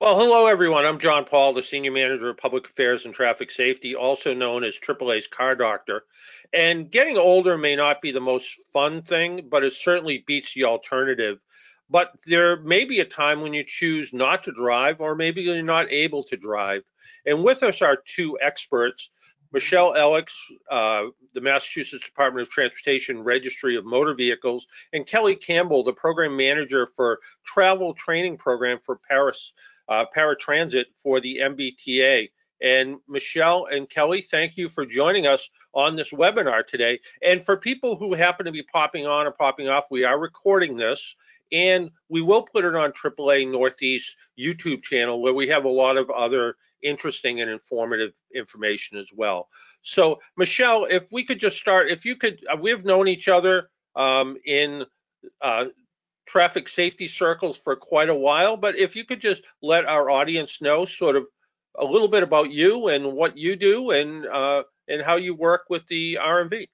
Well, hello, everyone. I'm John Paul, the Senior Manager of Public Affairs and Traffic Safety, also known as AAA's Car Doctor. And getting older may not be the most fun thing, but it certainly beats the alternative. But there may be a time when you choose not to drive, or maybe you're not able to drive. And with us are two experts Michele Ellicks, uh, the Massachusetts Department of Transportation Registry of Motor Vehicles, and Kelly Campbell, the Program Manager for Travel Training Program for Paris uh, paratransit for the MBTA. And Michele and Kelly, thank you for joining us on this webinar today. And for people who happen to be popping on or popping off, we are recording this and we will put it on AAA Northeast YouTube channel where we have a lot of other interesting and informative information as well. So Michele, if we could just start, if you could, uh, we've known each other um, in uh, traffic safety circles for quite a while, but if you could just let our audience know sort of a little bit about you and what you do and uh, and how you work with the RMV.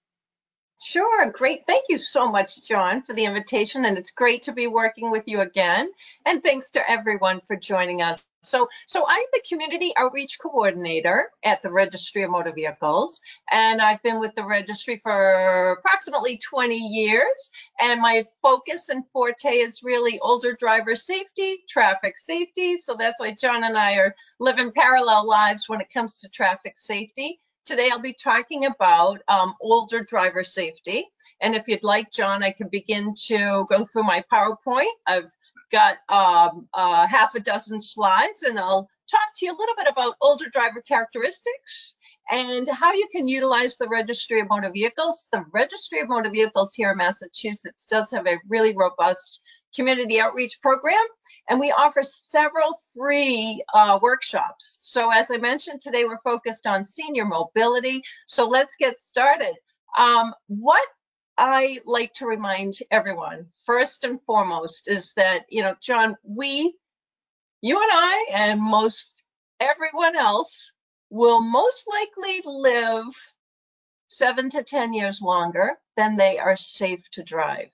Sure, great. Thank you so much, John, for the invitation, and it's great to be working with you again. And thanks to everyone for joining us. So, so I'm the community outreach coordinator at the Registry of Motor Vehicles, and I've been with the registry for approximately 20 years. And my focus and forte is really older driver safety, traffic safety. So that's why John and I are living parallel lives when it comes to traffic safety. Today I'll be talking about um, older driver safety. And if you'd like, John, I can begin to go through my PowerPoint. I've got um, uh, half a dozen slides and I'll talk to you a little bit about older driver characteristics and how you can utilize the Registry of Motor Vehicles. The Registry of Motor Vehicles here in Massachusetts does have a really robust community outreach program, and we offer several free uh, workshops. So as I mentioned today, we're focused on senior mobility. So let's get started. Um, what I like to remind everyone, first and foremost, is that, you know, John, we, you and I, and most everyone else will most likely live seven to 10 years longer than they are safe to drive.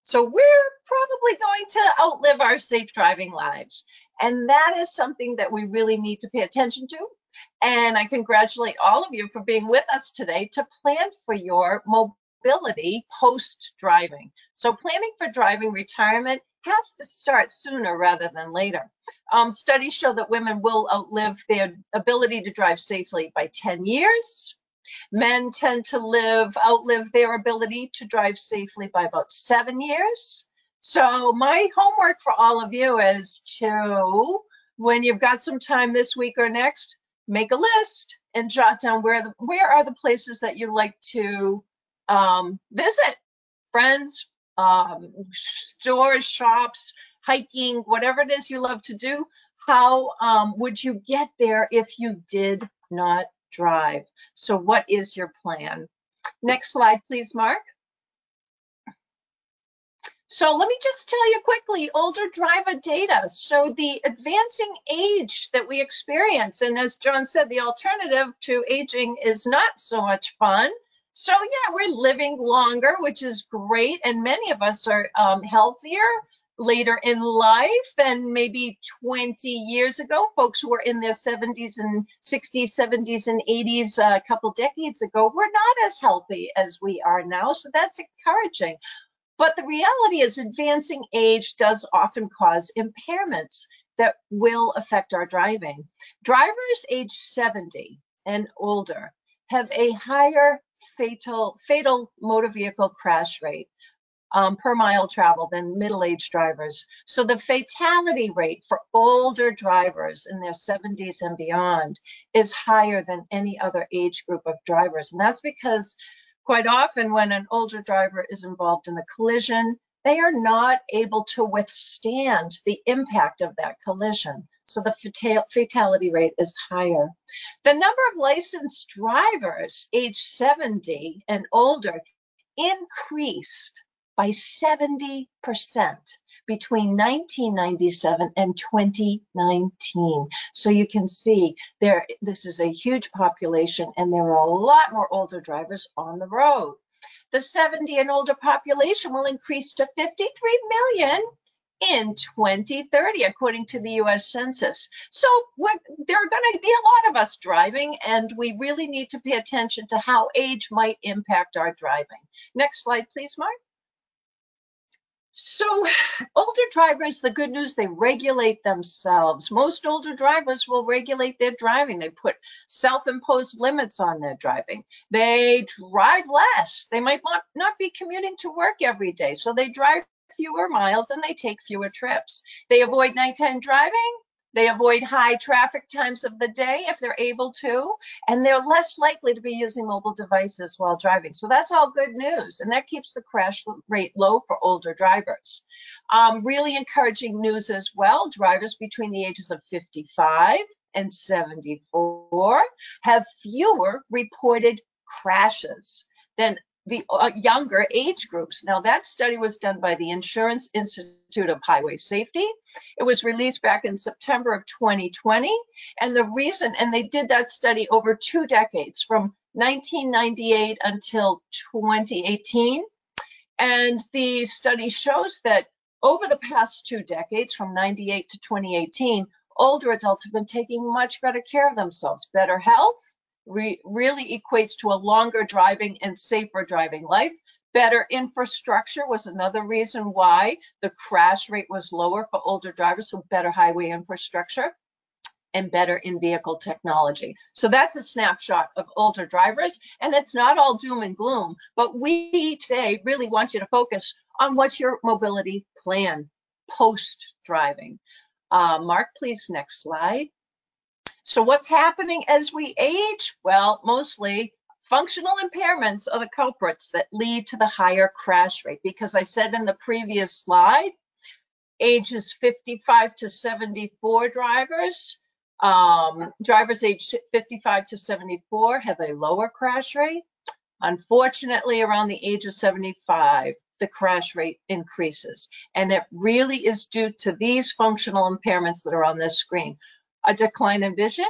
So we're probably going to outlive our safe driving lives. And that is something that we really need to pay attention to. And I congratulate all of you for being with us today to plan for your mobility post driving. So planning for driving retirement has to start sooner rather than later. Um, studies show that women will outlive their ability to drive safely by 10 years, Men tend to live, outlive their ability to drive safely by about seven years. So my homework for all of you is to, when you've got some time this week or next, make a list and jot down where the where are the places that you like to um, visit, friends, um, stores, shops, hiking, whatever it is you love to do. How um, would you get there if you did not drive. So what is your plan? Next slide, please, Mark. So let me just tell you quickly, older driver data. So the advancing age that we experience, and as John said, the alternative to aging is not so much fun. So yeah, we're living longer, which is great, and many of us are um, healthier, later in life and maybe 20 years ago, folks who were in their 70s and 60s, 70s, and 80s uh, a couple decades ago were not as healthy as we are now. So that's encouraging. But the reality is, advancing age does often cause impairments that will affect our driving. Drivers age 70 and older have a higher fatal fatal motor vehicle crash rate um, per mile travel than middle-aged drivers. So the fatality rate for older drivers in their 70s and beyond is higher than any other age group of drivers. And that's because quite often when an older driver is involved in a collision, they are not able to withstand the impact of that collision. So the fatality rate is higher. The number of licensed drivers age 70 and older increased by 70% between 1997 and 2019. So you can see there, this is a huge population and there are a lot more older drivers on the road. The 70 and older population will increase to 53 million in 2030, according to the US Census. So there are going to be a lot of us driving, and we really need to pay attention to how age might impact our driving. Next slide, please, Mark. So older drivers, the good news, they regulate themselves. Most older drivers will regulate their driving. They put self-imposed limits on their driving. They drive less. They might not, not be commuting to work every day, so they drive fewer miles and they take fewer trips. They avoid nighttime driving. They avoid high traffic times of the day if they're able to, and they're less likely to be using mobile devices while driving. So that's all good news, and that keeps the crash rate low for older drivers. Um, really encouraging news as well drivers between the ages of 55 and 74 have fewer reported crashes than the uh, younger age groups. Now, that study was done by the Insurance Institute of Highway Safety. It was released back in September of 2020. And the reason, and they did that study over two decades from 1998 until 2018. And the study shows that over the past two decades, from 98 to 2018, older adults have been taking much better care of themselves, better health, re really equates to a longer driving and safer driving life. Better infrastructure was another reason why the crash rate was lower for older drivers, so better highway infrastructure and better in-vehicle technology. So that's a snapshot of older drivers, and it's not all doom and gloom, but we today really want you to focus on what's your mobility plan post-driving. Uh, Mark, please, next slide. So what's happening as we age? Well, mostly functional impairments are the culprits that lead to the higher crash rate. Because I said in the previous slide, ages 55 to 74 drivers, um, drivers age 55 to 74 have a lower crash rate. Unfortunately, around the age of 75, the crash rate increases. And it really is due to these functional impairments that are on this screen a decline in vision,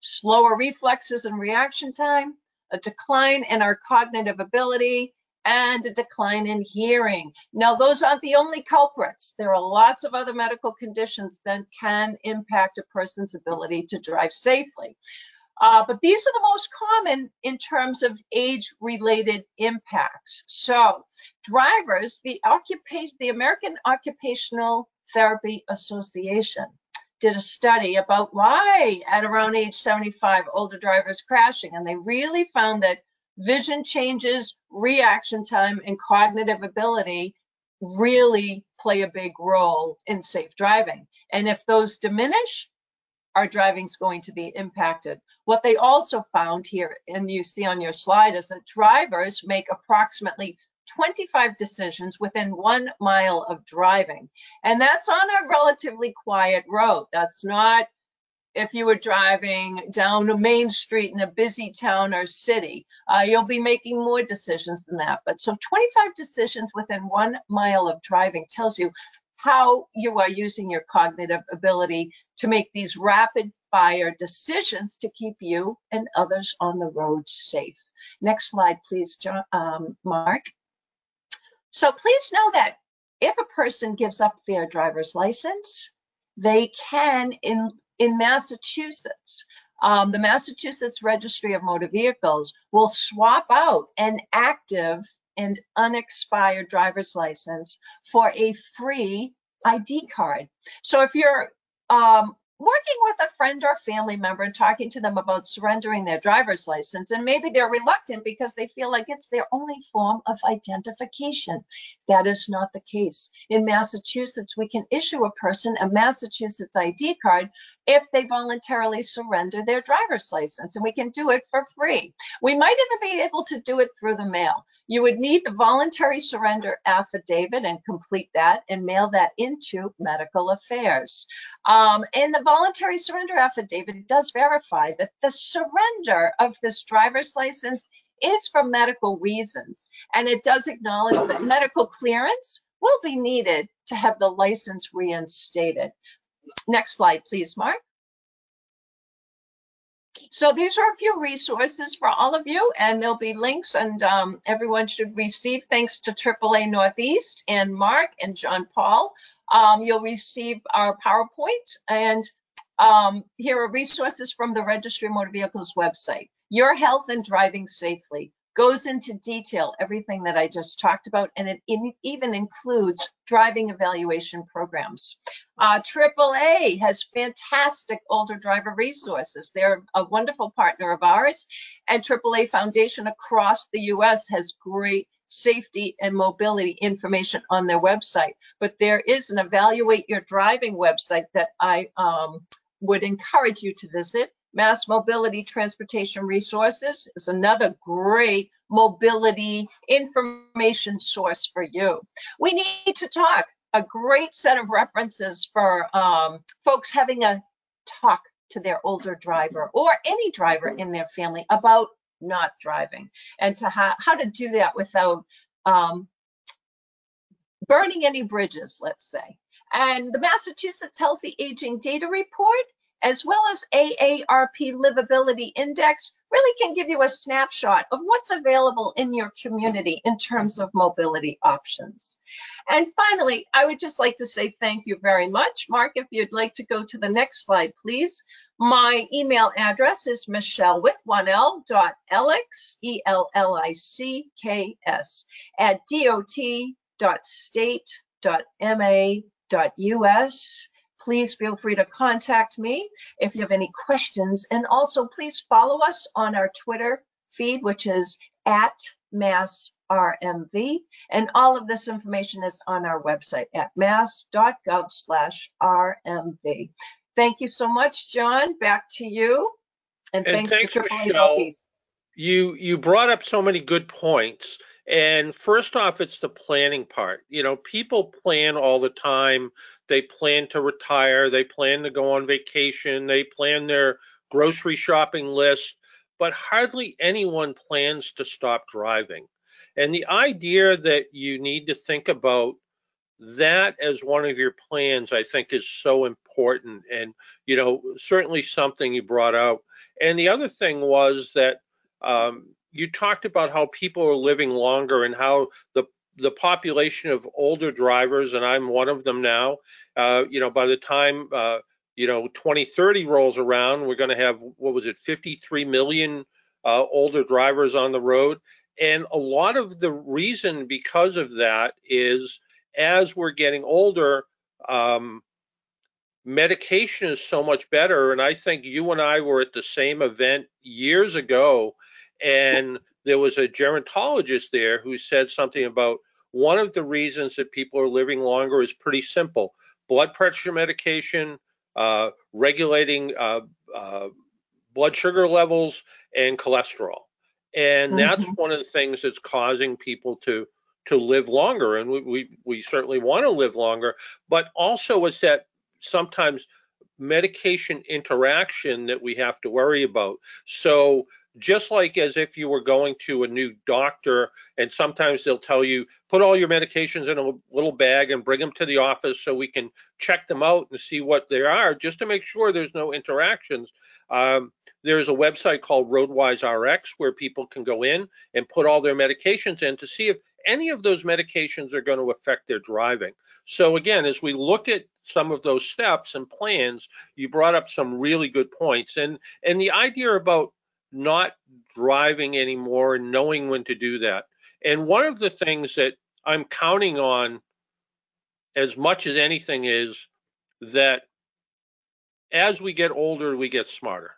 slower reflexes and reaction time, a decline in our cognitive ability, and a decline in hearing. Now, those aren't the only culprits. There are lots of other medical conditions that can impact a person's ability to drive safely. Uh, but these are the most common in terms of age-related impacts. So, drivers, the occupation, the American Occupational Therapy Association did a study about why at around age 75 older drivers crashing and they really found that vision changes reaction time and cognitive ability really play a big role in safe driving. And if those diminish our driving's going to be impacted. What they also found here and you see on your slide is that drivers make approximately 25 decisions within one mile of driving. And that's on a relatively quiet road. That's not if you were driving down a main street in a busy town or city. Uh, you'll be making more decisions than that. But so 25 decisions within one mile of driving tells you how you are using your cognitive ability to make these rapid fire decisions to keep you and others on the road safe. Next slide, please, John, um, Mark. So please know that if a person gives up their driver's license, they can in in Massachusetts. Um, the Massachusetts Registry of Motor Vehicles will swap out an active and unexpired driver's license for a free ID card. So if you're um, working with a friend or family member and talking to them about surrendering their driver's license and maybe they're reluctant because they feel like it's their only form of identification. That is not the case. In massachusetts we can issue a person a massachusetts id card if they voluntarily surrender their driver's license and we can do it for free. We might even be able to do it through the mail. You would need the voluntary surrender affidavit and complete that and mail that into medical affairs. Um, and the voluntary surrender affidavit does verify that the surrender of this driver's license is for medical reasons. And it does acknowledge that medical clearance will be needed to have the license reinstated. Next slide, please, Mark. So these are a few resources for all of you, and there'll be links, and um, everyone should receive. Thanks to AAA Northeast and Mark and John Paul. Um, you'll receive our PowerPoint, and um, here are resources from the Registry of Motor Vehicles website. Your health and driving safely goes into detail everything that I just talked about, and it in, even includes driving evaluation programs. Uh, AAA has fantastic older driver resources. They're a wonderful partner of ours, and AAA Foundation across the U.S. has great safety and mobility information on their website. But there is an evaluate your driving website that I um, would encourage you to visit. Mass Mobility Transportation Resources is another great mobility information source for you. We need to talk, a great set of references for um, folks having a talk to their older driver or any driver in their family about not driving and to how, how to do that without um, burning any bridges, let's say. And the Massachusetts Healthy Aging Data Report as well as AARP Livability Index really can give you a snapshot of what's available in your community in terms of mobility options. And finally, I would just like to say thank you very much. Mark, if you'd like to go to the next slide, please. My email address is michele with one L dot Ellicks, E-L-L-I-C-K-S, at dot dot state dot ma dot us please feel free to contact me if you have any questions. And also please follow us on our Twitter feed, which is at massrmv. And all of this information is on our website at mass.gov slash rmv. Thank you so much, John. Back to you. And, and thanks, thanks, to AAA Michele. You, you brought up so many good points. And first off, it's the planning part. You know, people plan all the time. They plan to retire. They plan to go on vacation. They plan their grocery shopping list, but hardly anyone plans to stop driving. And the idea that you need to think about that as one of your plans, I think, is so important. And, you know, certainly something you brought out. And the other thing was that um, you talked about how people are living longer and how the the population of older drivers, and I'm one of them now. Uh, you know, by the time uh, you know 2030 rolls around, we're going to have what was it, 53 million uh, older drivers on the road, and a lot of the reason because of that is as we're getting older. Um, medication is so much better and i think you and i were at the same event years ago and there was a gerontologist there who said something about one of the reasons that people are living longer is pretty simple blood pressure medication, uh, regulating uh, uh, blood sugar levels, and cholesterol. And mm-hmm. that's one of the things that's causing people to to live longer. And we, we, we certainly want to live longer, but also it's that sometimes medication interaction that we have to worry about. So just like as if you were going to a new doctor and sometimes they'll tell you put all your medications in a little bag and bring them to the office so we can check them out and see what they are just to make sure there's no interactions. Um, there's a website called roadwise rx where people can go in and put all their medications in to see if any of those medications are going to affect their driving. So again as we look at some of those steps and plans you brought up some really good points. And and the idea about not driving anymore and knowing when to do that. And one of the things that I'm counting on as much as anything is that as we get older, we get smarter.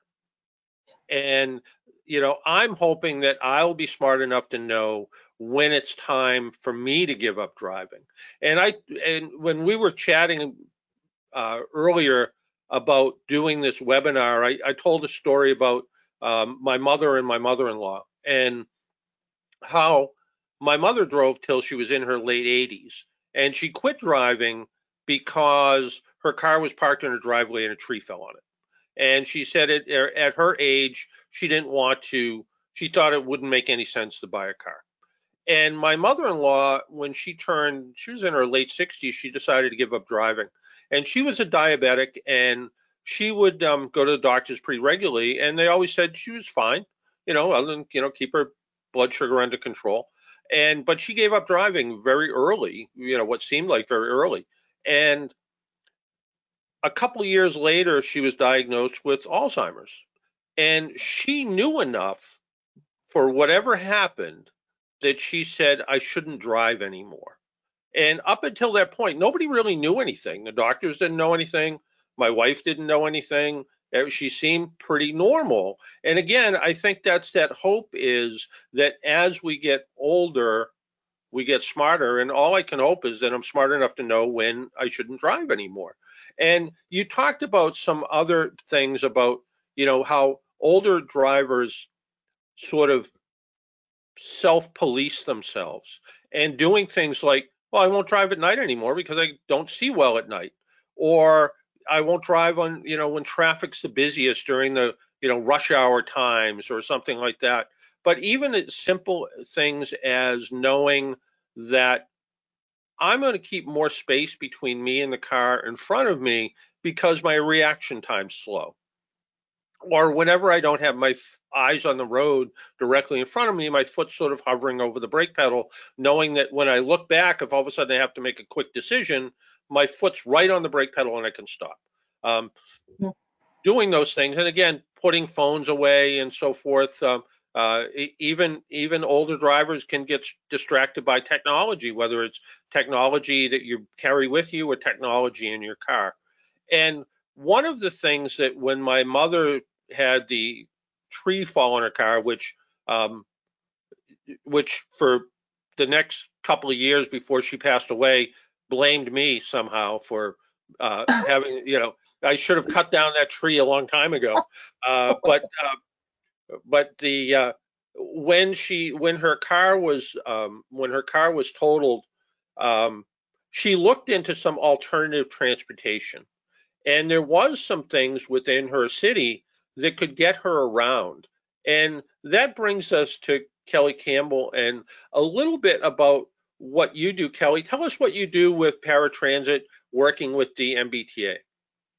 And, you know, I'm hoping that I'll be smart enough to know when it's time for me to give up driving. And I, and when we were chatting uh, earlier about doing this webinar, I, I told a story about um, my mother and my mother-in-law, and how my mother drove till she was in her late 80s, and she quit driving because her car was parked in her driveway and a tree fell on it. And she said it er, at her age, she didn't want to. She thought it wouldn't make any sense to buy a car. And my mother-in-law, when she turned, she was in her late 60s, she decided to give up driving. And she was a diabetic, and she would um, go to the doctors pretty regularly, and they always said she was fine, you know, other than you know keep her blood sugar under control. And but she gave up driving very early, you know, what seemed like very early. And a couple of years later, she was diagnosed with Alzheimer's, and she knew enough for whatever happened that she said I shouldn't drive anymore. And up until that point, nobody really knew anything. The doctors didn't know anything. My wife didn't know anything. Uh, she seemed pretty normal. And again, I think that's that hope is that as we get older, we get smarter. And all I can hope is that I'm smart enough to know when I shouldn't drive anymore. And you talked about some other things about, you know, how older drivers sort of self police themselves and doing things like, well, I won't drive at night anymore because I don't see well at night. Or I won't drive on, you know, when traffic's the busiest during the, you know, rush hour times or something like that. But even as simple things as knowing that I'm going to keep more space between me and the car in front of me because my reaction time's slow. Or whenever I don't have my eyes on the road directly in front of me, my foot sort of hovering over the brake pedal, knowing that when I look back, if all of a sudden I have to make a quick decision, my foot's right on the brake pedal and I can stop. Um, yeah. Doing those things, and again, putting phones away and so forth. Um, uh, even even older drivers can get distracted by technology, whether it's technology that you carry with you or technology in your car. And one of the things that when my mother had the tree fall on her car, which um, which for the next couple of years before she passed away blamed me somehow for uh, having, you know, I should have cut down that tree a long time ago. Uh, but uh, but the uh, when she when her car was um, when her car was totaled, um, she looked into some alternative transportation, and there was some things within her city that could get her around. And that brings us to Kelly Campbell and a little bit about what you do, Kelly. Tell us what you do with paratransit working with the MBTA.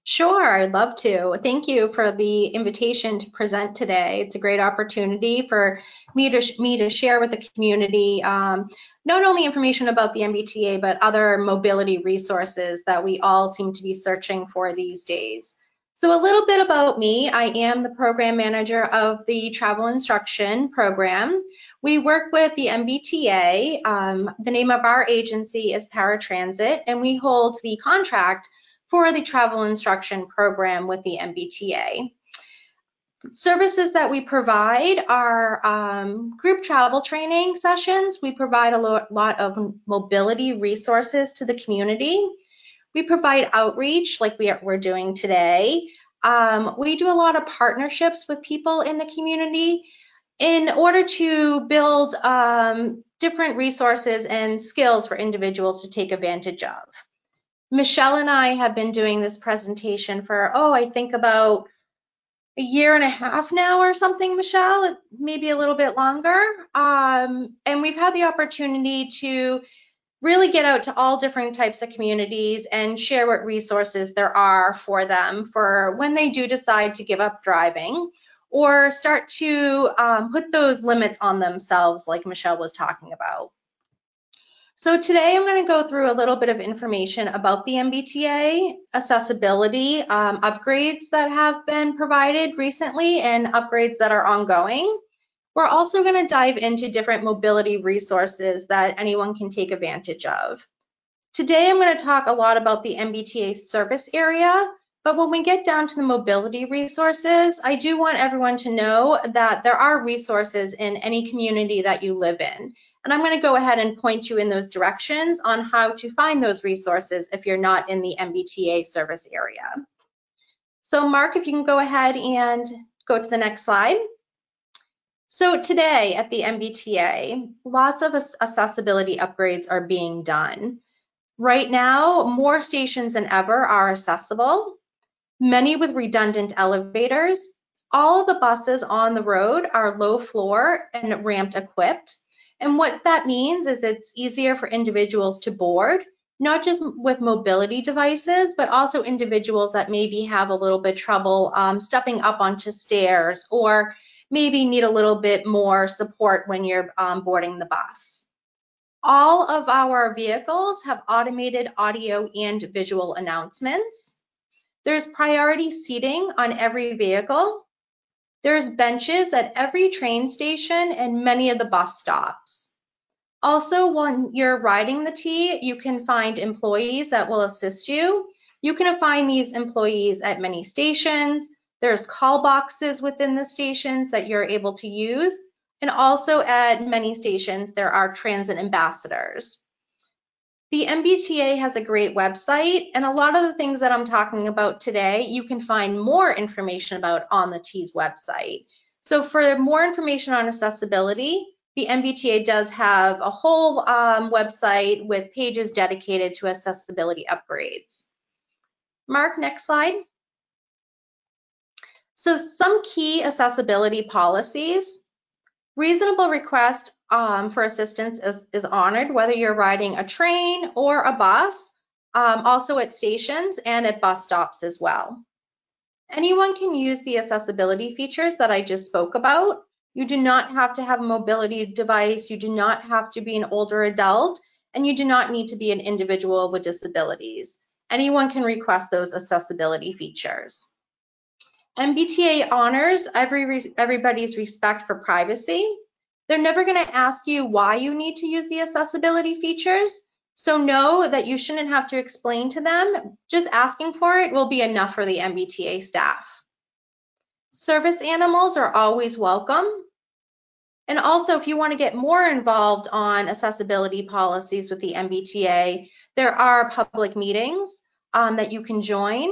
Sure, I'd love to. Thank you for the invitation to present today. It's a great opportunity for me to me to share with the community um, not only information about the MBTA but other mobility resources that we all seem to be searching for these days. So a little bit about me. I am the program manager of the travel instruction program. We work with the MBTA. Um, the name of our agency is Paratransit, and we hold the contract for the travel instruction program with the MBTA. Services that we provide are um, group travel training sessions. We provide a lo lot of mobility resources to the community. We provide outreach like we are, we're doing today. Um, we do a lot of partnerships with people in the community in order to build um, different resources and skills for individuals to take advantage of. Michele and I have been doing this presentation for, oh, I think about a year and a half now or something, Michele, maybe a little bit longer. Um, and we've had the opportunity to really get out to all different types of communities and share what resources there are for them for when they do decide to give up driving or start to um, put those limits on themselves like Michele was talking about. So today I'm going to go through a little bit of information about the MBTA, accessibility, um, upgrades that have been provided recently and upgrades that are ongoing. We're also going to dive into different mobility resources that anyone can take advantage of. Today, I'm going to talk a lot about the MBTA service area, but when we get down to the mobility resources, I do want everyone to know that there are resources in any community that you live in. And I'm going to go ahead and point you in those directions on how to find those resources if you're not in the MBTA service area. So Mark, if you can go ahead and go to the next slide. So today at the MBTA, lots of accessibility upgrades are being done. Right now, more stations than ever are accessible, many with redundant elevators. All of the buses on the road are low floor and ramped equipped. And what that means is it's easier for individuals to board not just with mobility devices, but also individuals that maybe have a little bit trouble um, stepping up onto stairs or maybe need a little bit more support when you're um, boarding the bus. All of our vehicles have automated audio and visual announcements. There's priority seating on every vehicle. There's benches at every train station and many of the bus stops. Also, when you're riding the T, you can find employees that will assist you. You can find these employees at many stations. There's call boxes within the stations that you're able to use. And also at many stations, there are transit ambassadors. The MBTA has a great website, and a lot of the things that I'm talking about today, you can find more information about on the T's website. So for more information on accessibility, the MBTA does have a whole um, website with pages dedicated to accessibility upgrades. Mark, next slide. So some key accessibility policies. Reasonable request um, for assistance is, is, honored, whether you're riding a train or a bus, um, also at stations and at bus stops as well. Anyone can use the accessibility features that I just spoke about. You do not have to have a mobility device, you do not have to be an older adult, and you do not need to be an individual with disabilities. Anyone can request those accessibility features. MBTA honors every everybody's respect for privacy. They're never going to ask you why you need to use the accessibility features. So know that you shouldn't have to explain to them. Just asking for it will be enough for the MBTA staff. Service animals are always welcome. And also, if you want to get more involved on accessibility policies with the MBTA, there are public meetings um, that you can join.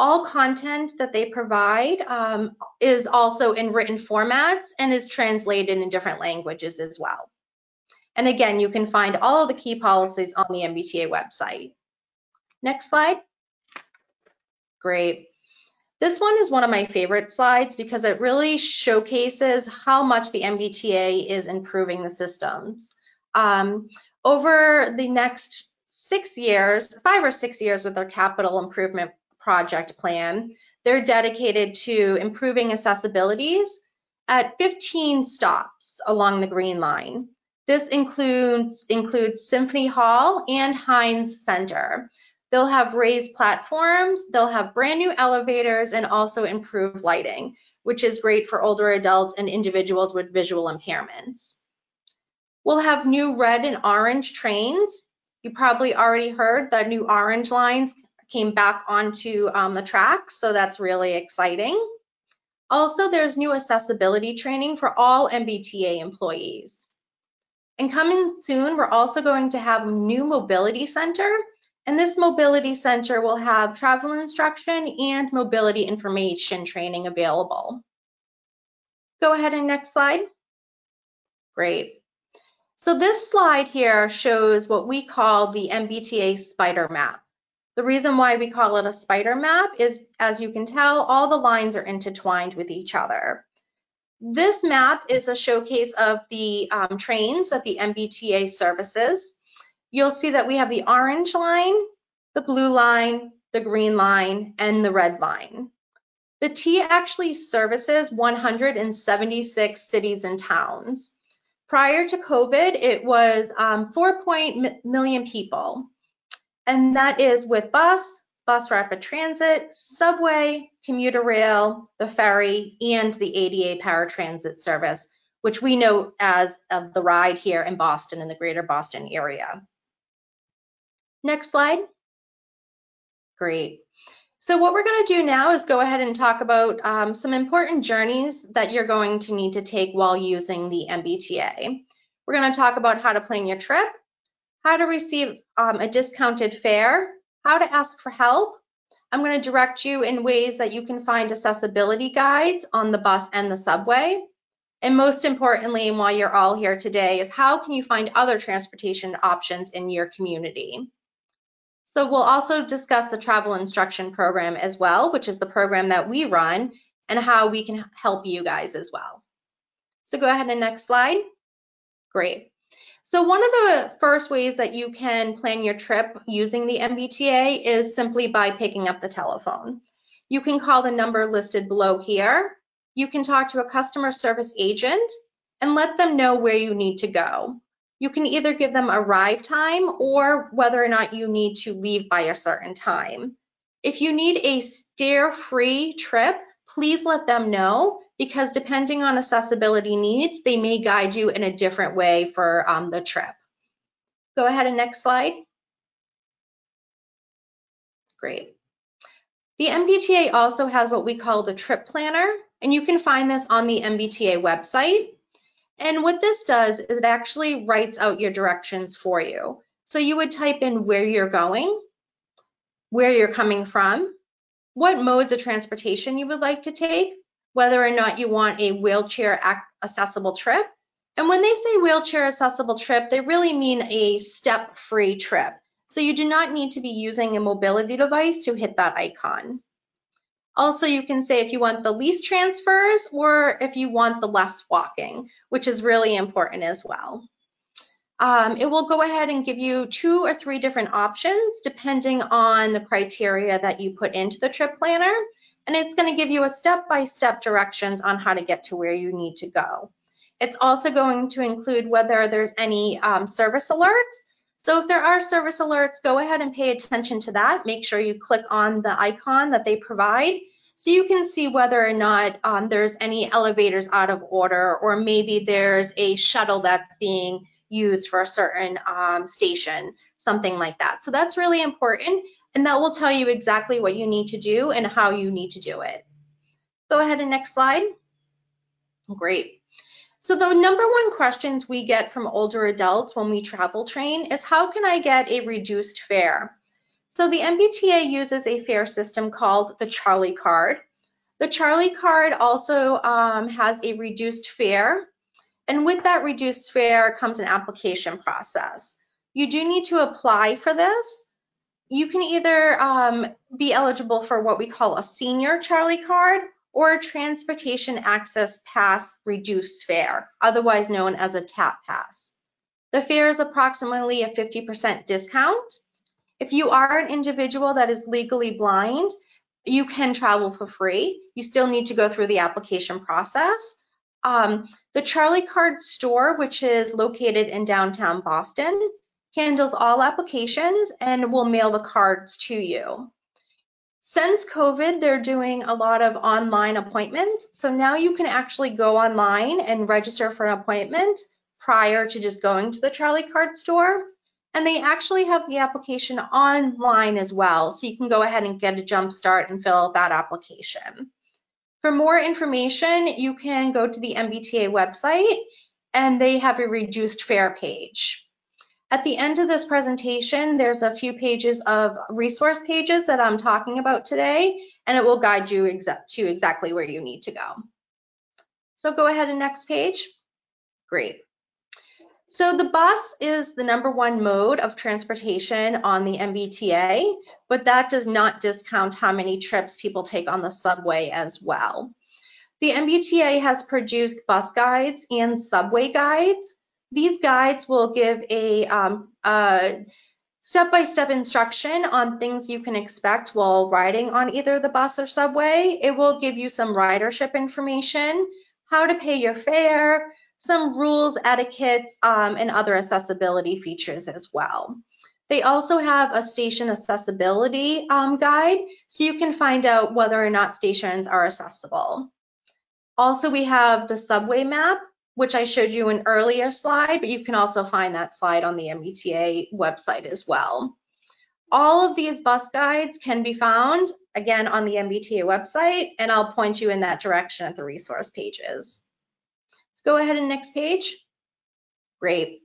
All content that they provide um, is also in written formats and is translated in different languages as well. And again, you can find all the key policies on the MBTA website. Next slide. Great. This one is one of my favorite slides because it really showcases how much the MBTA is improving the systems. Um, over the next six years, five or six years with their capital improvement project plan, they're dedicated to improving accessibilities at 15 stops along the Green Line. This includes, includes Symphony Hall and Hynes Center. They'll have raised platforms, they'll have brand new elevators, and also improved lighting, which is great for older adults and individuals with visual impairments. We'll have new red and orange trains. You probably already heard the new orange lines came back onto um, the track, so that's really exciting. Also, there's new accessibility training for all MBTA employees. And coming soon, we're also going to have a new mobility center and this mobility center will have travel instruction and mobility information training available. Go ahead and next slide. Great. So this slide here shows what we call the MBTA spider map. The reason why we call it a spider map is, as you can tell, all the lines are intertwined with each other. This map is a showcase of the um, trains that the MBTA services you'll see that we have the orange line, the blue line, the green line, and the red line. The T actually services 176 cities and towns. Prior to COVID, it was um, 4 million people. And that is with bus, bus rapid transit, subway, commuter rail, the ferry, and the ADA paratransit service, which we know as uh, the ride here in Boston in the greater Boston area. Next slide. Great. So what we're going to do now is go ahead and talk about um, some important journeys that you're going to need to take while using the MBTA. We're going to talk about how to plan your trip, how to receive um, a discounted fare, how to ask for help. I'm going to direct you in ways that you can find accessibility guides on the bus and the subway. And most importantly, and while you're all here today, is how can you find other transportation options in your community? So we'll also discuss the travel instruction program as well, which is the program that we run and how we can help you guys as well. So go ahead and next slide. Great. So one of the first ways that you can plan your trip using the MBTA is simply by picking up the telephone. You can call the number listed below here. You can talk to a customer service agent and let them know where you need to go. You can either give them arrive time or whether or not you need to leave by a certain time. If you need a stair-free trip, please let them know because depending on accessibility needs, they may guide you in a different way for um, the trip. Go ahead and next slide. Great. The MBTA also has what we call the trip planner, and you can find this on the MBTA website. And what this does is it actually writes out your directions for you. So you would type in where you're going, where you're coming from, what modes of transportation you would like to take, whether or not you want a wheelchair accessible trip. And when they say wheelchair accessible trip, they really mean a step free trip. So you do not need to be using a mobility device to hit that icon. Also, you can say if you want the least transfers or if you want the less walking, which is really important as well. Um, it will go ahead and give you two or three different options depending on the criteria that you put into the trip planner and it's going to give you a step-by-step directions on how to get to where you need to go. It's also going to include whether there's any um, service alerts. So if there are service alerts, go ahead and pay attention to that. Make sure you click on the icon that they provide so you can see whether or not um, there's any elevators out of order or maybe there's a shuttle that's being used for a certain um, station, something like that. So that's really important and that will tell you exactly what you need to do and how you need to do it. Go ahead and next slide. Great. So the number one questions we get from older adults when we travel train is how can I get a reduced fare? So the MBTA uses a fare system called the Charlie card. The Charlie card also um, has a reduced fare. And with that reduced fare comes an application process. You do need to apply for this you can either um, be eligible for what we call a senior Charlie card or a transportation access pass reduced fare, otherwise known as a TAP pass. The fare is approximately a 50% discount. If you are an individual that is legally blind, you can travel for free. You still need to go through the application process. Um, the Charlie Card store, which is located in downtown Boston, handles all applications and will mail the cards to you. Since COVID, they're doing a lot of online appointments. So now you can actually go online and register for an appointment prior to just going to the Charlie Card store. And they actually have the application online as well. So you can go ahead and get a jump start and fill out that application. For more information, you can go to the MBTA website and they have a reduced fare page. At the end of this presentation, there's a few pages of resource pages that I'm talking about today, and it will guide you to exactly where you need to go. So go ahead and next page. Great. So the bus is the number one mode of transportation on the MBTA, but that does not discount how many trips people take on the subway as well. The MBTA has produced bus guides and subway guides these guides will give a um, step-by-step -step instruction on things you can expect while riding on either the bus or subway. It will give you some ridership information, how to pay your fare, some rules, etiquettes, um, and other accessibility features as well. They also have a station accessibility um, guide, so you can find out whether or not stations are accessible. Also, we have the subway map, which I showed you an earlier slide, but you can also find that slide on the MBTA website as well. All of these bus guides can be found, again, on the MBTA website, and I'll point you in that direction at the resource pages. Let's go ahead and next page. Great.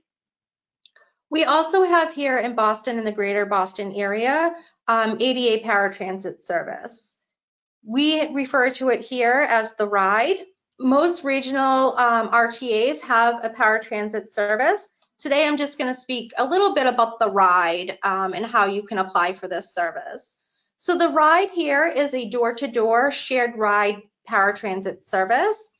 We also have here in Boston, in the greater Boston area, um, ADA paratransit service. We refer to it here as the RIDE, most regional um, RTAs have a paratransit service. Today, I'm just going to speak a little bit about the ride um, and how you can apply for this service. So the ride here is a door-to-door -door shared ride paratransit service.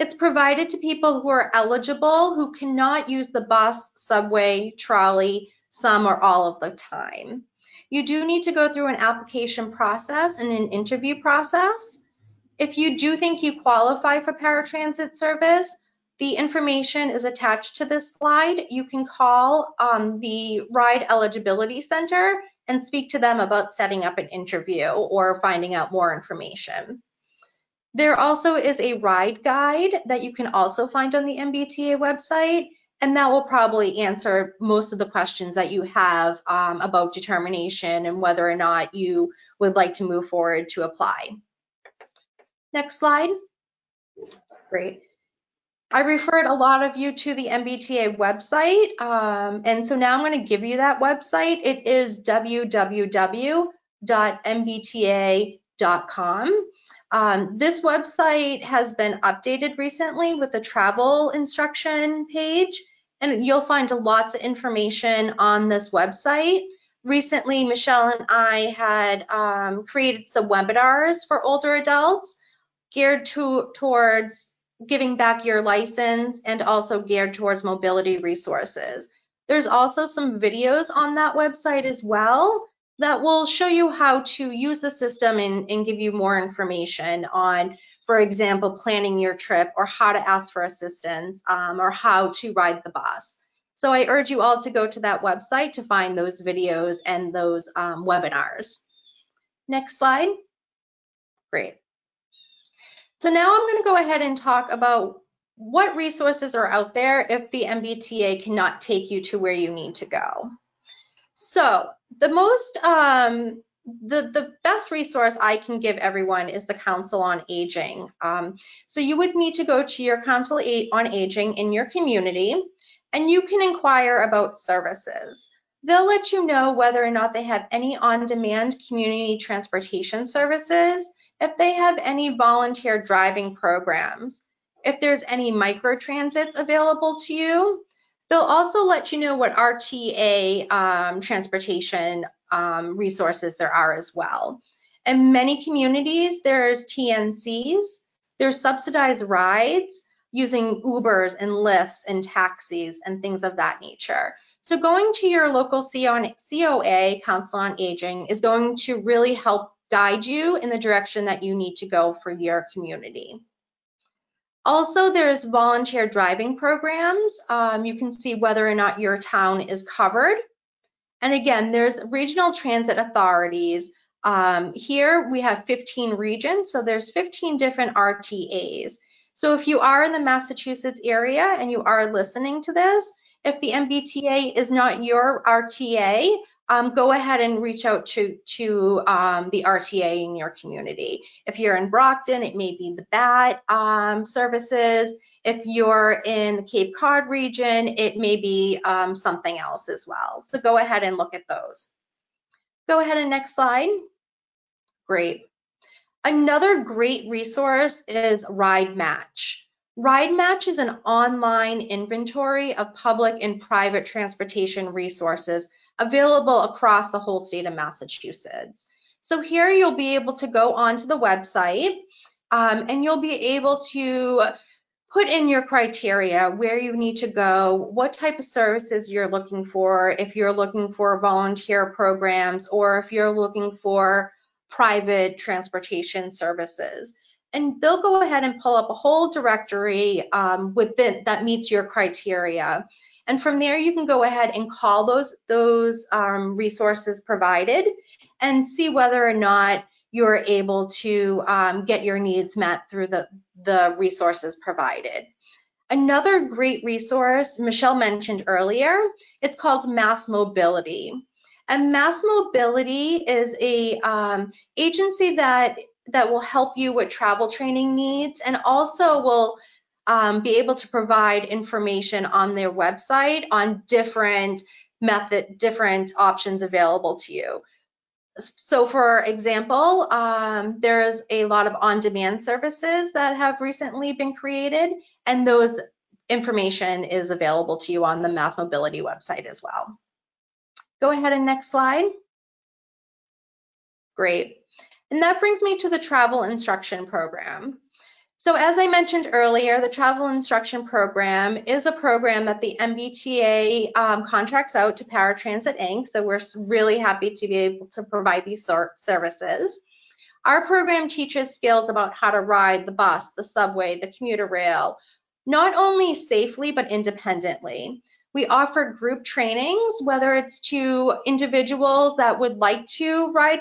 It's provided to people who are eligible who cannot use the bus, subway, trolley, some or all of the time. You do need to go through an application process and an interview process. If you do think you qualify for paratransit service, the information is attached to this slide. You can call um, the Ride Eligibility Center and speak to them about setting up an interview or finding out more information. There also is a ride guide that you can also find on the MBTA website, and that will probably answer most of the questions that you have um, about determination and whether or not you would like to move forward to apply. Next slide. Great. I referred a lot of you to the MBTA website, um, and so now I'm going to give you that website. It is www.mbta.com. Um, this website has been updated recently with the travel instruction page, and you'll find lots of information on this website. Recently, Michele and I had um, created some webinars for older adults geared to, towards giving back your license and also geared towards mobility resources. There's also some videos on that website as well that will show you how to use the system and, and give you more information on, for example, planning your trip or how to ask for assistance um, or how to ride the bus. So I urge you all to go to that website to find those videos and those um, webinars. Next slide. Great. So now I'm going to go ahead and talk about what resources are out there if the MBTA cannot take you to where you need to go. So the most, um, the, the best resource I can give everyone is the Council on Aging. Um, so you would need to go to your Council on Aging in your community and you can inquire about services. They'll let you know whether or not they have any on-demand community transportation services, if they have any volunteer driving programs, if there's any microtransits available to you, They'll also let you know what RTA um, transportation um, resources there are as well. In many communities, there's TNCs, there's subsidized rides using Ubers and Lyfts and taxis and things of that nature. So going to your local COA, Council on Aging, is going to really help guide you in the direction that you need to go for your community. Also, there's volunteer driving programs. Um, you can see whether or not your town is covered. And again, there's regional transit authorities. Um, here we have 15 regions, so there's 15 different RTAs. So if you are in the Massachusetts area and you are listening to this, if the MBTA is not your RTA, um, go ahead and reach out to, to um, the RTA in your community. If you're in Brockton, it may be the BAT um, services. If you're in the Cape Cod region, it may be um, something else as well. So go ahead and look at those. Go ahead and next slide. Great. Another great resource is Ride Match. Ride Match is an online inventory of public and private transportation resources available across the whole state of Massachusetts. So here you'll be able to go onto the website um, and you'll be able to put in your criteria, where you need to go, what type of services you're looking for, if you're looking for volunteer programs or if you're looking for private transportation services and they'll go ahead and pull up a whole directory um, within that meets your criteria. And from there, you can go ahead and call those those um, resources provided and see whether or not you're able to um, get your needs met through the, the resources provided. Another great resource Michele mentioned earlier, it's called Mass Mobility. And Mass Mobility is a um, agency that that will help you with travel training needs and also will um, be able to provide information on their website on different method, different options available to you. So for example, um, there's a lot of on-demand services that have recently been created and those information is available to you on the Mass Mobility website as well. Go ahead and next slide. Great. And that brings me to the travel instruction program. So as I mentioned earlier, the travel instruction program is a program that the MBTA um, contracts out to Paratransit Inc. So we're really happy to be able to provide these services. Our program teaches skills about how to ride the bus, the subway, the commuter rail, not only safely but independently. We offer group trainings, whether it's to individuals that would like to ride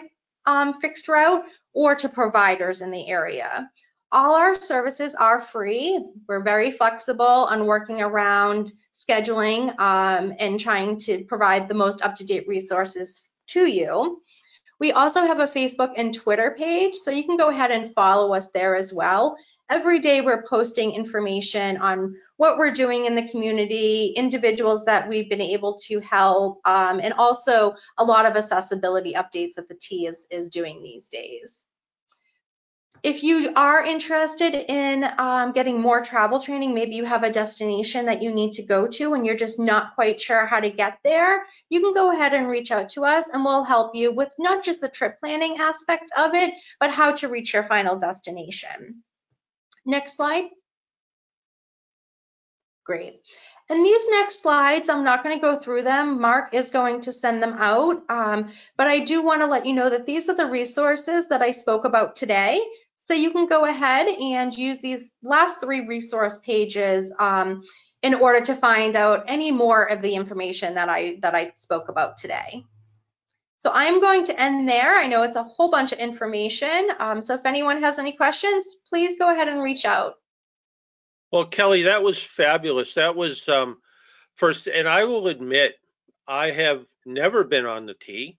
um, fixed route or to providers in the area. All our services are free. We're very flexible on working around scheduling um, and trying to provide the most up-to-date resources to you. We also have a Facebook and Twitter page, so you can go ahead and follow us there as well. Every day we're posting information on what we're doing in the community, individuals that we've been able to help, um, and also a lot of accessibility updates that the T is, is doing these days. If you are interested in um, getting more travel training, maybe you have a destination that you need to go to and you're just not quite sure how to get there, you can go ahead and reach out to us and we'll help you with not just the trip planning aspect of it, but how to reach your final destination. Next slide. Great. And these next slides, I'm not going to go through them. Mark is going to send them out. Um, but I do want to let you know that these are the resources that I spoke about today. So you can go ahead and use these last three resource pages um, in order to find out any more of the information that I, that I spoke about today. So I'm going to end there. I know it's a whole bunch of information. Um, so if anyone has any questions, please go ahead and reach out. Well, Kelly, that was fabulous. That was um, first, and I will admit, I have never been on the T.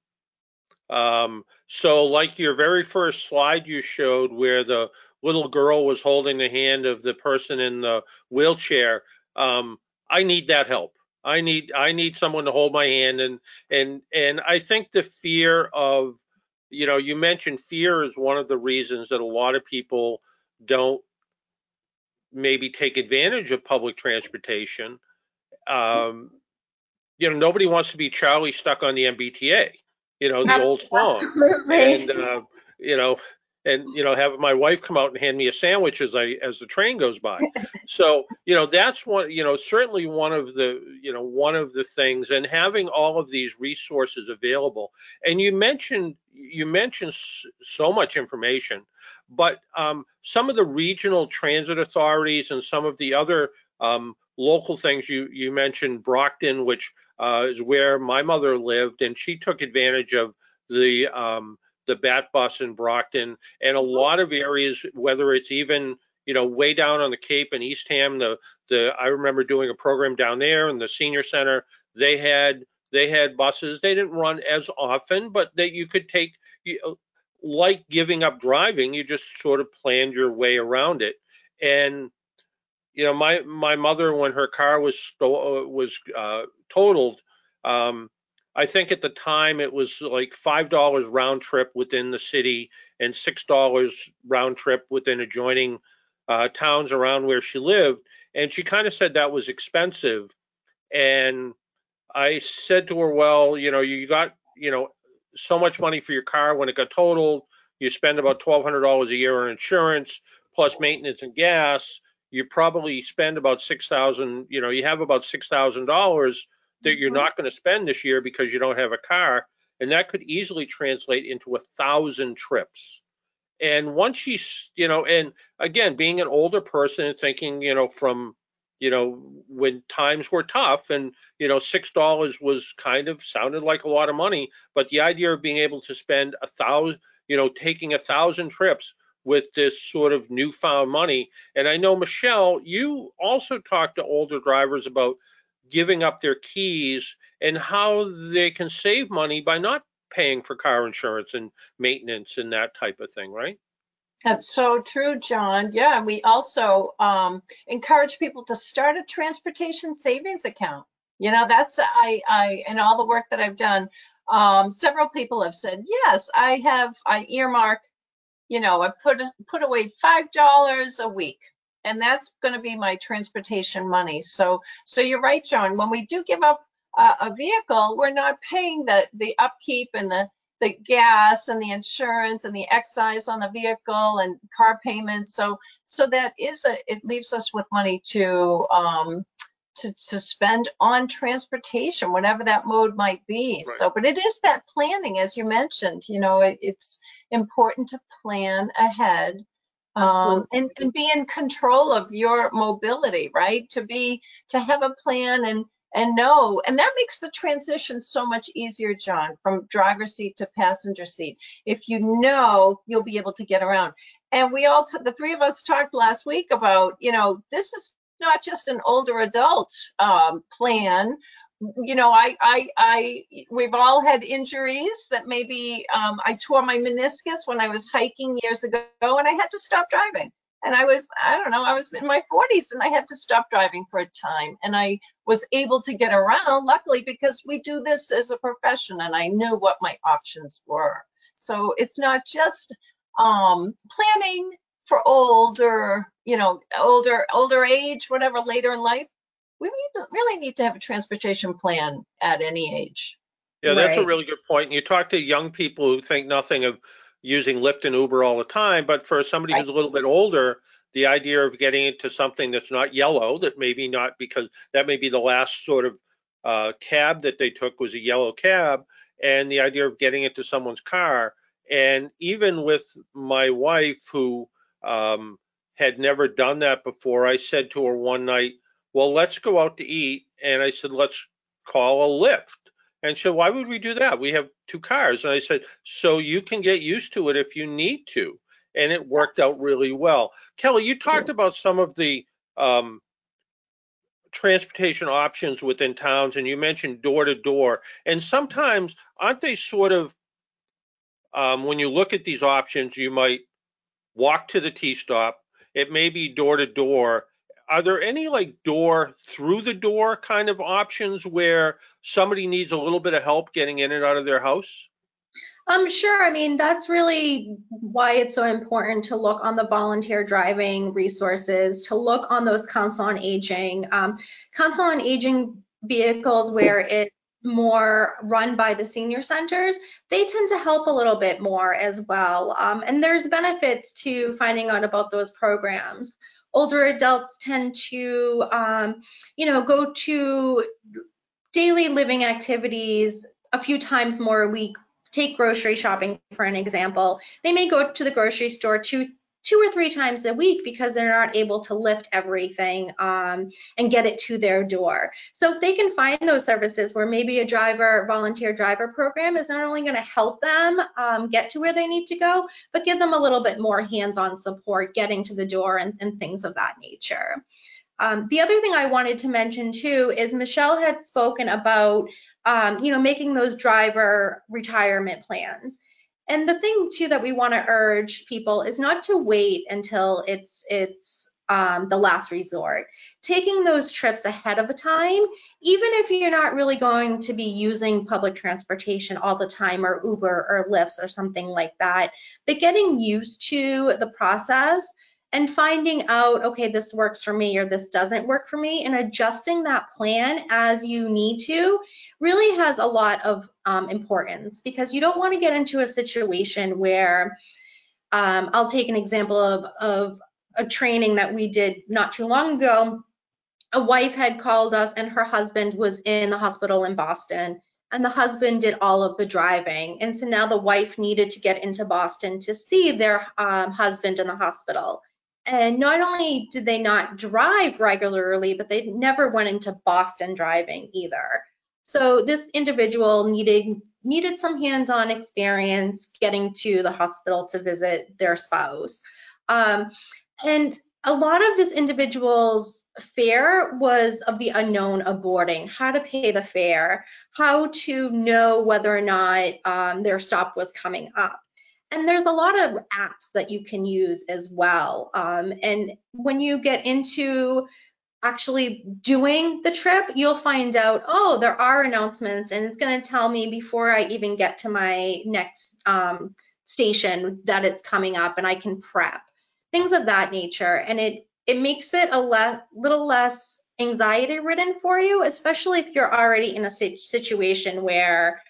Um, so like your very first slide you showed where the little girl was holding the hand of the person in the wheelchair, um, I need that help. I need I need someone to hold my hand and and and I think the fear of you know you mentioned fear is one of the reasons that a lot of people don't maybe take advantage of public transportation. Um, you know nobody wants to be Charlie stuck on the MBTA you know, the old song. Absolutely. And uh, you know, and you know, have my wife come out and hand me a sandwich as I as the train goes by. so, you know, that's one, you know, certainly one of the, you know, one of the things and having all of these resources available. And you mentioned you mentioned so much information, but um, some of the regional transit authorities and some of the other um, local things you you mentioned Brockton, which uh, is where my mother lived, and she took advantage of the um, the Bat bus in Brockton and a lot of areas, whether it's even you know way down on the Cape in Eastham. The the I remember doing a program down there in the senior center. They had they had buses. They didn't run as often, but that you could take. You, like giving up driving, you just sort of planned your way around it. And you know, my my mother when her car was sto- was uh, totaled, um, I think at the time it was like five dollars round trip within the city and six dollars round trip within adjoining uh, towns around where she lived, and she kind of said that was expensive, and I said to her, well, you know, you got you know so much money for your car when it got totaled, you spend about twelve hundred dollars a year on insurance plus maintenance and gas you probably spend about six thousand. You know, you have about six thousand dollars that you're mm-hmm. not going to spend this year because you don't have a car, and that could easily translate into a thousand trips. And once you, you know, and again, being an older person and thinking, you know, from, you know, when times were tough and, you know, $6 was kind of sounded like a lot of money, but the idea of being able to spend a thousand, you know, taking a thousand trips with this sort of newfound money. And I know, Michele, you also talk to older drivers about giving up their keys and how they can save money by not paying for car insurance and maintenance and that type of thing, right? That's so true, John. Yeah, we also um, encourage people to start a transportation savings account. You know, that's I, I, in all the work that I've done, um, several people have said, yes, I have, I earmark you know, I put put away five dollars a week, and that's going to be my transportation money. So, so you're right, John. When we do give up a, a vehicle, we're not paying the the upkeep and the the gas and the insurance and the excise on the vehicle and car payments. So so that is a it leaves us with money to um to, to spend on transportation, whatever that mode might be. Right. So, but it is that planning, as you mentioned, you know, it, it's important to plan ahead um, and, and be in control of your mobility, right? To be, to have a plan and, and know, and that makes the transition so much easier, John, from driver's seat to passenger seat. If you know, you'll be able to get around. And we all, t- the three of us talked last week about, you know, this is not just an older adult um, plan. You know, I, I, I, we've all had injuries that maybe um, I tore my meniscus when I was hiking years ago, and I had to stop driving. And I was, I don't know, I was in my 40s, and I had to stop driving for a time, and I was able to get around, luckily, because we do this as a profession, and I knew what my options were. So it's not just um, planning for older, you know, older older age, whatever, later in life, we need to, really need to have a transportation plan at any age. Yeah, that's right. a really good point. And you talk to young people who think nothing of using Lyft and Uber all the time, but for somebody right. who's a little bit older, the idea of getting into something that's not yellow, that maybe not because that may be the last sort of uh, cab that they took was a yellow cab, and the idea of getting into someone's car. And even with my wife, who um, had never done that before. I said to her one night, Well, let's go out to eat. And I said, Let's call a Lyft. And she said, Why would we do that? We have two cars. And I said, So you can get used to it if you need to. And it worked out really well. Kelly, you talked about some of the um, transportation options within towns, and you mentioned door to door. And sometimes, aren't they sort of, um, when you look at these options, you might walk to the T stop. It may be door to door. Are there any like door through the door kind of options where somebody needs a little bit of help getting in and out of their house? Um, sure. I mean, that's really why it's so important to look on the volunteer driving resources, to look on those council on aging, um, council on aging vehicles where it more run by the senior centers, they tend to help a little bit more as well. Um, and there's benefits to finding out about those programs. Older adults tend to, um, you know, go to daily living activities a few times more a week. Take grocery shopping for an example. They may go to the grocery store two, two or three times a week because they're not able to lift everything um, and get it to their door. So if they can find those services where maybe a driver, volunteer driver program is not only going to help them um, get to where they need to go, but give them a little bit more hands-on support getting to the door and, and things of that nature. Um, the other thing I wanted to mention too is Michele had spoken about, um, you know, making those driver retirement plans and the thing too that we want to urge people is not to wait until it's it's um, the last resort. Taking those trips ahead of time, even if you're not really going to be using public transportation all the time or Uber or Lyft or something like that, but getting used to the process and finding out, okay, this works for me or this doesn't work for me, and adjusting that plan as you need to really has a lot of um, importance because you don't want to get into a situation where um, I'll take an example of, of a training that we did not too long ago. A wife had called us, and her husband was in the hospital in Boston and the husband did all of the driving. And so now the wife needed to get into Boston to see their um, husband in the hospital. And not only did they not drive regularly, but they never went into Boston driving either. So this individual needed needed some hands-on experience getting to the hospital to visit their spouse. Um, and a lot of this individual's fare was of the unknown of boarding, how to pay the fare, how to know whether or not um, their stop was coming up and there's a lot of apps that you can use as well. Um, and when you get into actually doing the trip, you'll find out, oh, there are announcements, and it's going to tell me before I even get to my next um, station that it's coming up, and I can prep things of that nature. And it it makes it a le- little less anxiety ridden for you, especially if you're already in a situation where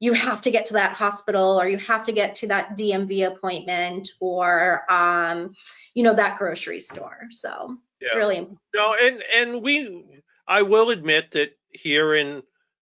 you have to get to that hospital or you have to get to that DMV appointment or um, you know that grocery store. So yeah. it's really important. No, and and we I will admit that here in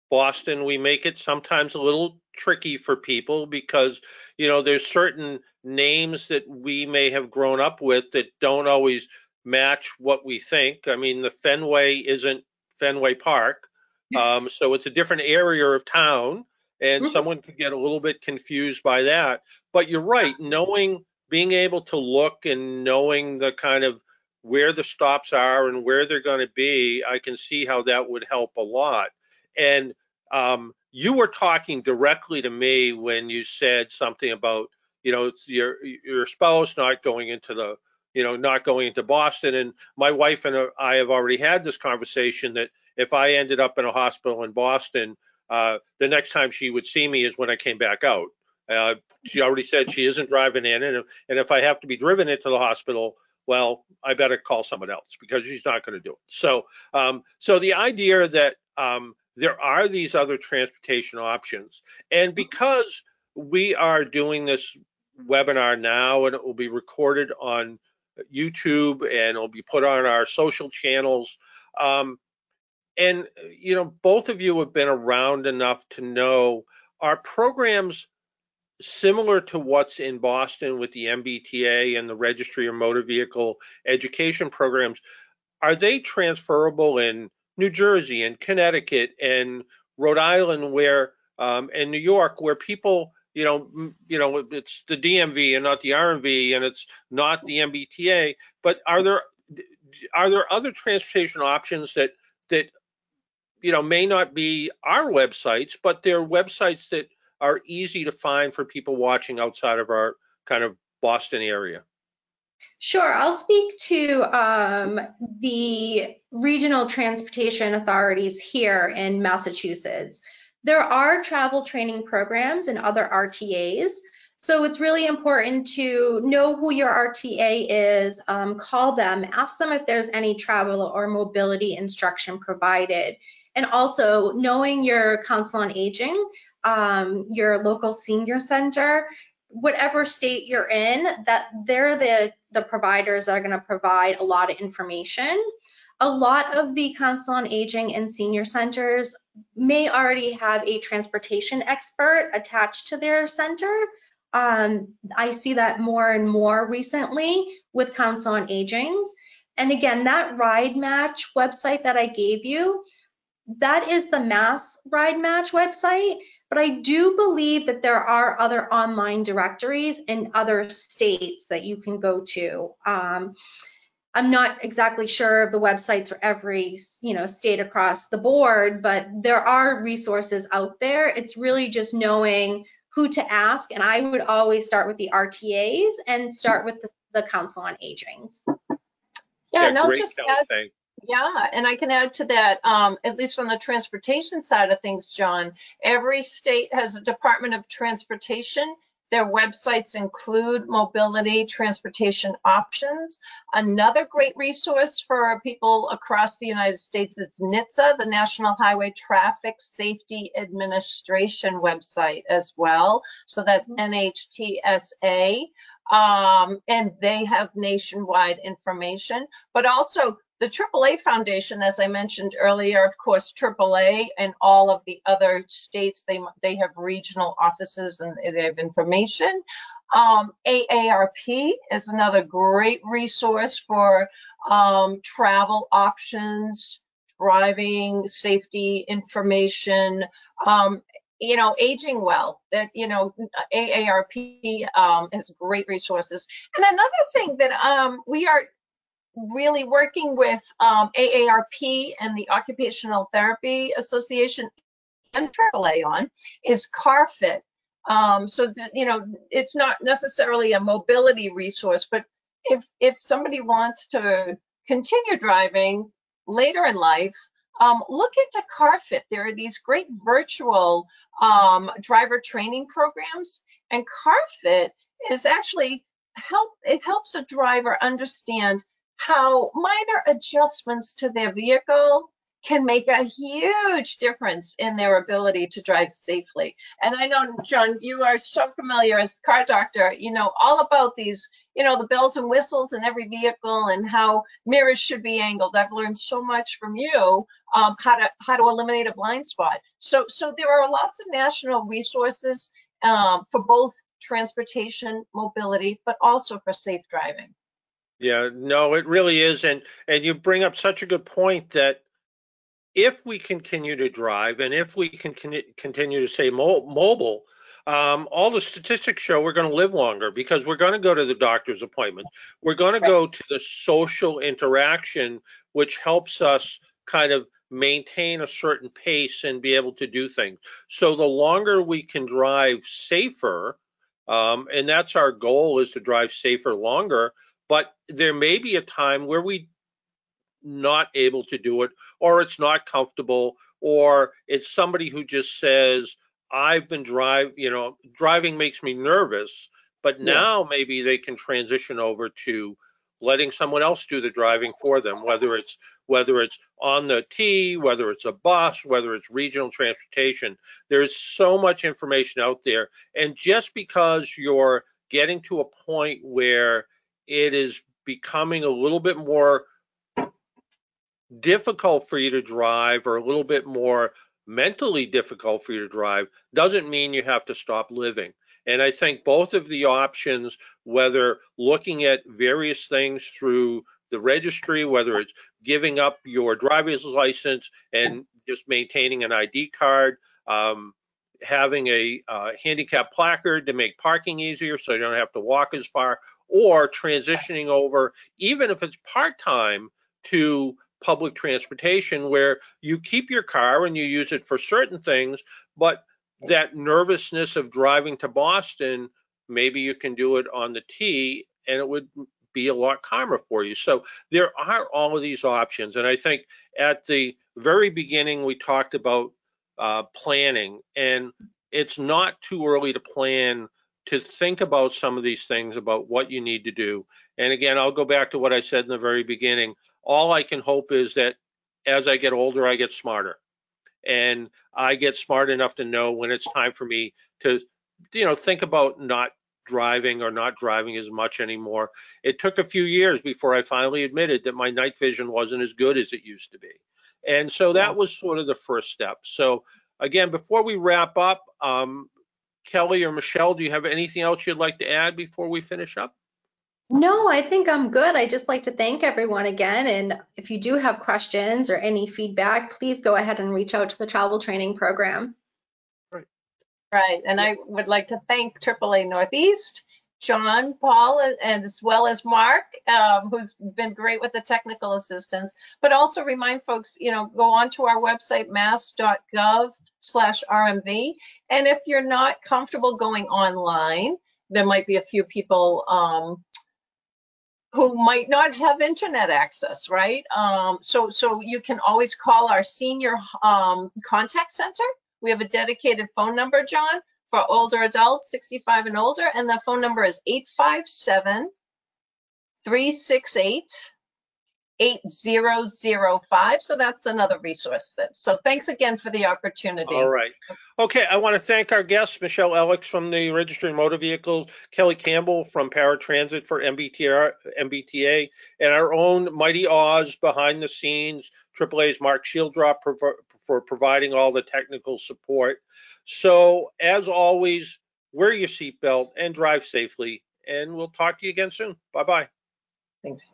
Boston we make it sometimes a little tricky for people because you know there's certain names that we may have grown up with that don't always match what we think. I mean, the Fenway isn't Fenway Park, um, so it's a different area of town and mm-hmm. someone could get a little bit confused by that. But you're right, knowing, being able to look and knowing the kind of where the stops are and where they're going to be, I can see how that would help a lot. And um, you were talking directly to me when you said something about, you know, your your spouse not going into the, you know, not going into Boston. And my wife and I have already had this conversation that if I ended up in a hospital in Boston, uh, the next time she would see me is when I came back out. Uh, she already said she isn't driving in, and, and if I have to be driven into the hospital, well, I better call someone else because she's not going to do it. So, um, so the idea that um, there are these other transportation options, and because we are doing this webinar now, and it will be recorded on YouTube and it'll be put on our social channels. Um, and you know both of you have been around enough to know are programs similar to what's in Boston with the MBTA and the Registry of Motor Vehicle Education programs? Are they transferable in New Jersey and Connecticut and Rhode Island where um, and New York where people you know you know it's the DMV and not the RMV and it's not the MBTA but are there are there other transportation options that that you know, may not be our websites, but they're websites that are easy to find for people watching outside of our kind of Boston area. Sure, I'll speak to um, the regional transportation authorities here in Massachusetts. There are travel training programs and other RTAs. So it's really important to know who your RTA is, um, call them, ask them if there's any travel or mobility instruction provided and also knowing your council on aging, um, your local senior center, whatever state you're in, that they're the, the providers that are going to provide a lot of information. A lot of the council on aging and senior centers may already have a transportation expert attached to their center. Um, I see that more and more recently with council on agings. And again, that ride match website that I gave you, that is the Mass Ride Match website, but I do believe that there are other online directories in other states that you can go to. Um, I'm not exactly sure of the websites for every you know state across the board, but there are resources out there. It's really just knowing who to ask, and I would always start with the RTAs and start with the, the Council on Agings. Yeah, yeah and I'll just add, yeah, and I can add to that, um, at least on the transportation side of things, John, every state has a Department of Transportation. Their websites include mobility transportation options. Another great resource for people across the United States is NHTSA, the National Highway Traffic Safety Administration website as well. So that's NHTSA. Um, and they have nationwide information, but also the AAA Foundation, as I mentioned earlier, of course, AAA and all of the other states, they, they have regional offices and they have information. Um, AARP is another great resource for um, travel options, driving, safety information, um, you know, aging well, that, you know, AARP um, has great resources. And another thing that um, we are really working with um, AARP and the Occupational Therapy Association and AAA on is CarFit. Um, so that, you know, it's not necessarily a mobility resource, but if if somebody wants to continue driving later in life, um, look into CarFit. There are these great virtual um, driver training programs, and CarFit is actually help. It helps a driver understand how minor adjustments to their vehicle can make a huge difference in their ability to drive safely. And I know, John, you are so familiar as car doctor, you know, all about these, you know, the bells and whistles in every vehicle and how mirrors should be angled. I've learned so much from you um, how to how to eliminate a blind spot. So so there are lots of national resources um, for both transportation mobility, but also for safe driving. Yeah, no, it really is, and and you bring up such a good point that if we continue to drive and if we can continue to stay mo- mobile, um, all the statistics show we're going to live longer because we're going to go to the doctor's appointment. We're going to go to the social interaction, which helps us kind of maintain a certain pace and be able to do things. So the longer we can drive safer, um, and that's our goal is to drive safer longer. But there may be a time where we not able to do it, or it's not comfortable, or it's somebody who just says, I've been drive, you know, driving makes me nervous, but now yeah. maybe they can transition over to letting someone else do the driving for them, whether it's whether it's on the T, whether it's a bus, whether it's regional transportation. There's so much information out there. And just because you're getting to a point where it is becoming a little bit more difficult for you to drive or a little bit more mentally difficult for you to drive doesn't mean you have to stop living. And I think both of the options, whether looking at various things through the registry, whether it's giving up your driver's license and just maintaining an ID card, um, having a uh, handicap placard to make parking easier so you don't have to walk as far, or transitioning over, even if it's part time, to public transportation where you keep your car and you use it for certain things, but that nervousness of driving to Boston, maybe you can do it on the T and it would be a lot calmer for you. So there are all of these options. And I think at the very beginning, we talked about uh, planning, and it's not too early to plan to think about some of these things about what you need to do. And again, I'll go back to what I said in the very beginning all I can hope is that as I get older, I get smarter. And I get smart enough to know when it's time for me to, you know, think about not driving or not driving as much anymore. It took a few years before I finally admitted that my night vision wasn't as good as it used to be. And so that was sort of the first step. So again, before we wrap up, um, Kelly or Michele, do you have anything else you'd like to add before we finish up? No, I think I'm good. I just like to thank everyone again. And if you do have questions or any feedback, please go ahead and reach out to the travel training program. Right. Right. And I would like to thank AAA Northeast, John, Paul, and as well as Mark, um, who's been great with the technical assistance. But also remind folks, you know, go on to our website, mass.gov slash RMV. And if you're not comfortable going online, there might be a few people um, who might not have internet access, right? Um, so, so you can always call our senior um, contact center. We have a dedicated phone number, John, for older adults, 65 and older, and the phone number is 857 368 8005. So that's another resource. That, so thanks again for the opportunity. All right. Okay, I want to thank our guests, Michele Ellicks from the Registry of Motor Vehicles, Kelly Campbell from Paratransit for MBTR, MBTA, and our own Mighty Oz behind the scenes, AAA's Mark Schieldrop for providing all the technical support. So as always, wear your seatbelt and drive safely, and we'll talk to you again soon. Bye-bye. Thanks.